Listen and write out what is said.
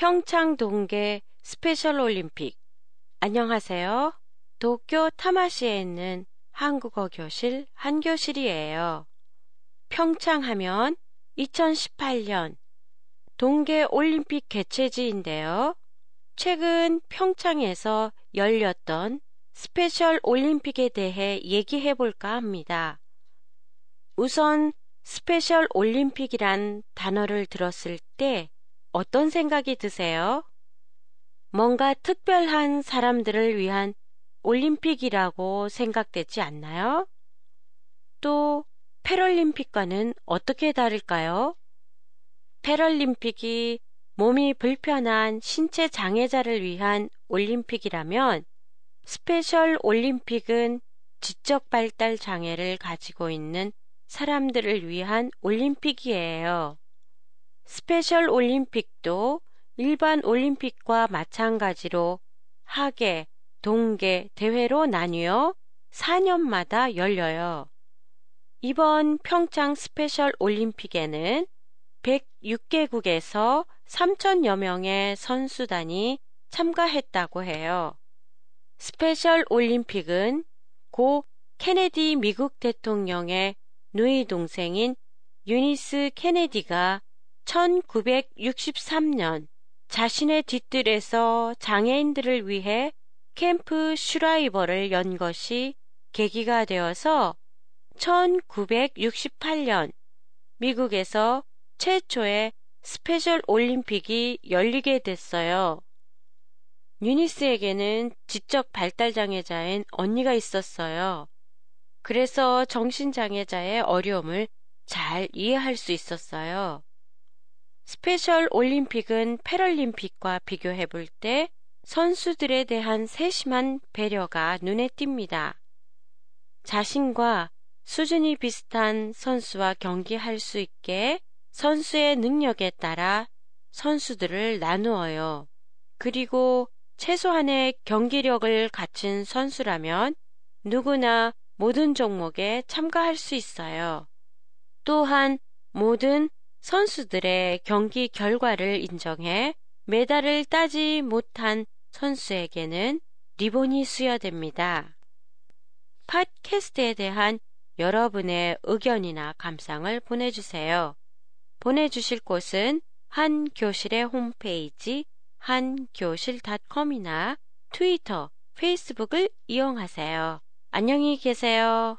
평창 동계 스페셜 올림픽. 안녕하세요. 도쿄 타마시에 있는 한국어 교실 한교실이에요. 평창 하면 2018년 동계 올림픽 개최지인데요. 최근 평창에서 열렸던 스페셜 올림픽에 대해 얘기해 볼까 합니다. 우선 스페셜 올림픽이란 단어를 들었을 때 어떤 생각이 드세요? 뭔가 특별한 사람들을 위한 올림픽이라고 생각되지 않나요? 또 패럴림픽과는 어떻게 다를까요? 패럴림픽이 몸이 불편한 신체 장애자를 위한 올림픽이라면 스페셜 올림픽은 지적 발달 장애를 가지고 있는 사람들을 위한 올림픽이에요. 스페셜 올림픽도 일반 올림픽과 마찬가지로 하계, 동계, 대회로 나뉘어 4년마다 열려요. 이번 평창 스페셜 올림픽에는 106개국에서 3천여 명의 선수단이 참가했다고 해요. 스페셜 올림픽은 고 케네디 미국 대통령의 누이 동생인 유니스 케네디가 1963년 자신의 뒤뜰에서 장애인들을 위해 캠프 슈라이버를 연 것이 계기가 되어서 1968년 미국에서 최초의 스페셜 올림픽이 열리게 됐어요. 유니스에게는 지적 발달장애자인 언니가 있었어요. 그래서 정신장애자의 어려움을 잘 이해할 수 있었어요. 스페셜 올림픽은 패럴림픽과 비교해 볼 때 선수들에 대한 세심한 배려가 눈에 띕니다. 자신과 수준이 비슷한 선수와 경기할 수 있게 선수의 능력에 따라 선수들을 나누어요. 그리고 최소한의 경기력을 갖춘 선수라면 누구나 모든 종목에 참가할 수 있어요. 또한 모든 선수들의 경기 결과를 인정해 메달을 따지 못한 선수에게는 리본이 수여됩니다. 팟캐스트에 대한 여러분의 의견이나 감상을 보내주세요. 보내주실 곳은 한교실의 홈페이지 한교실닷컴이나 트위터, 페이스북을 이용하세요. 안녕히 계세요.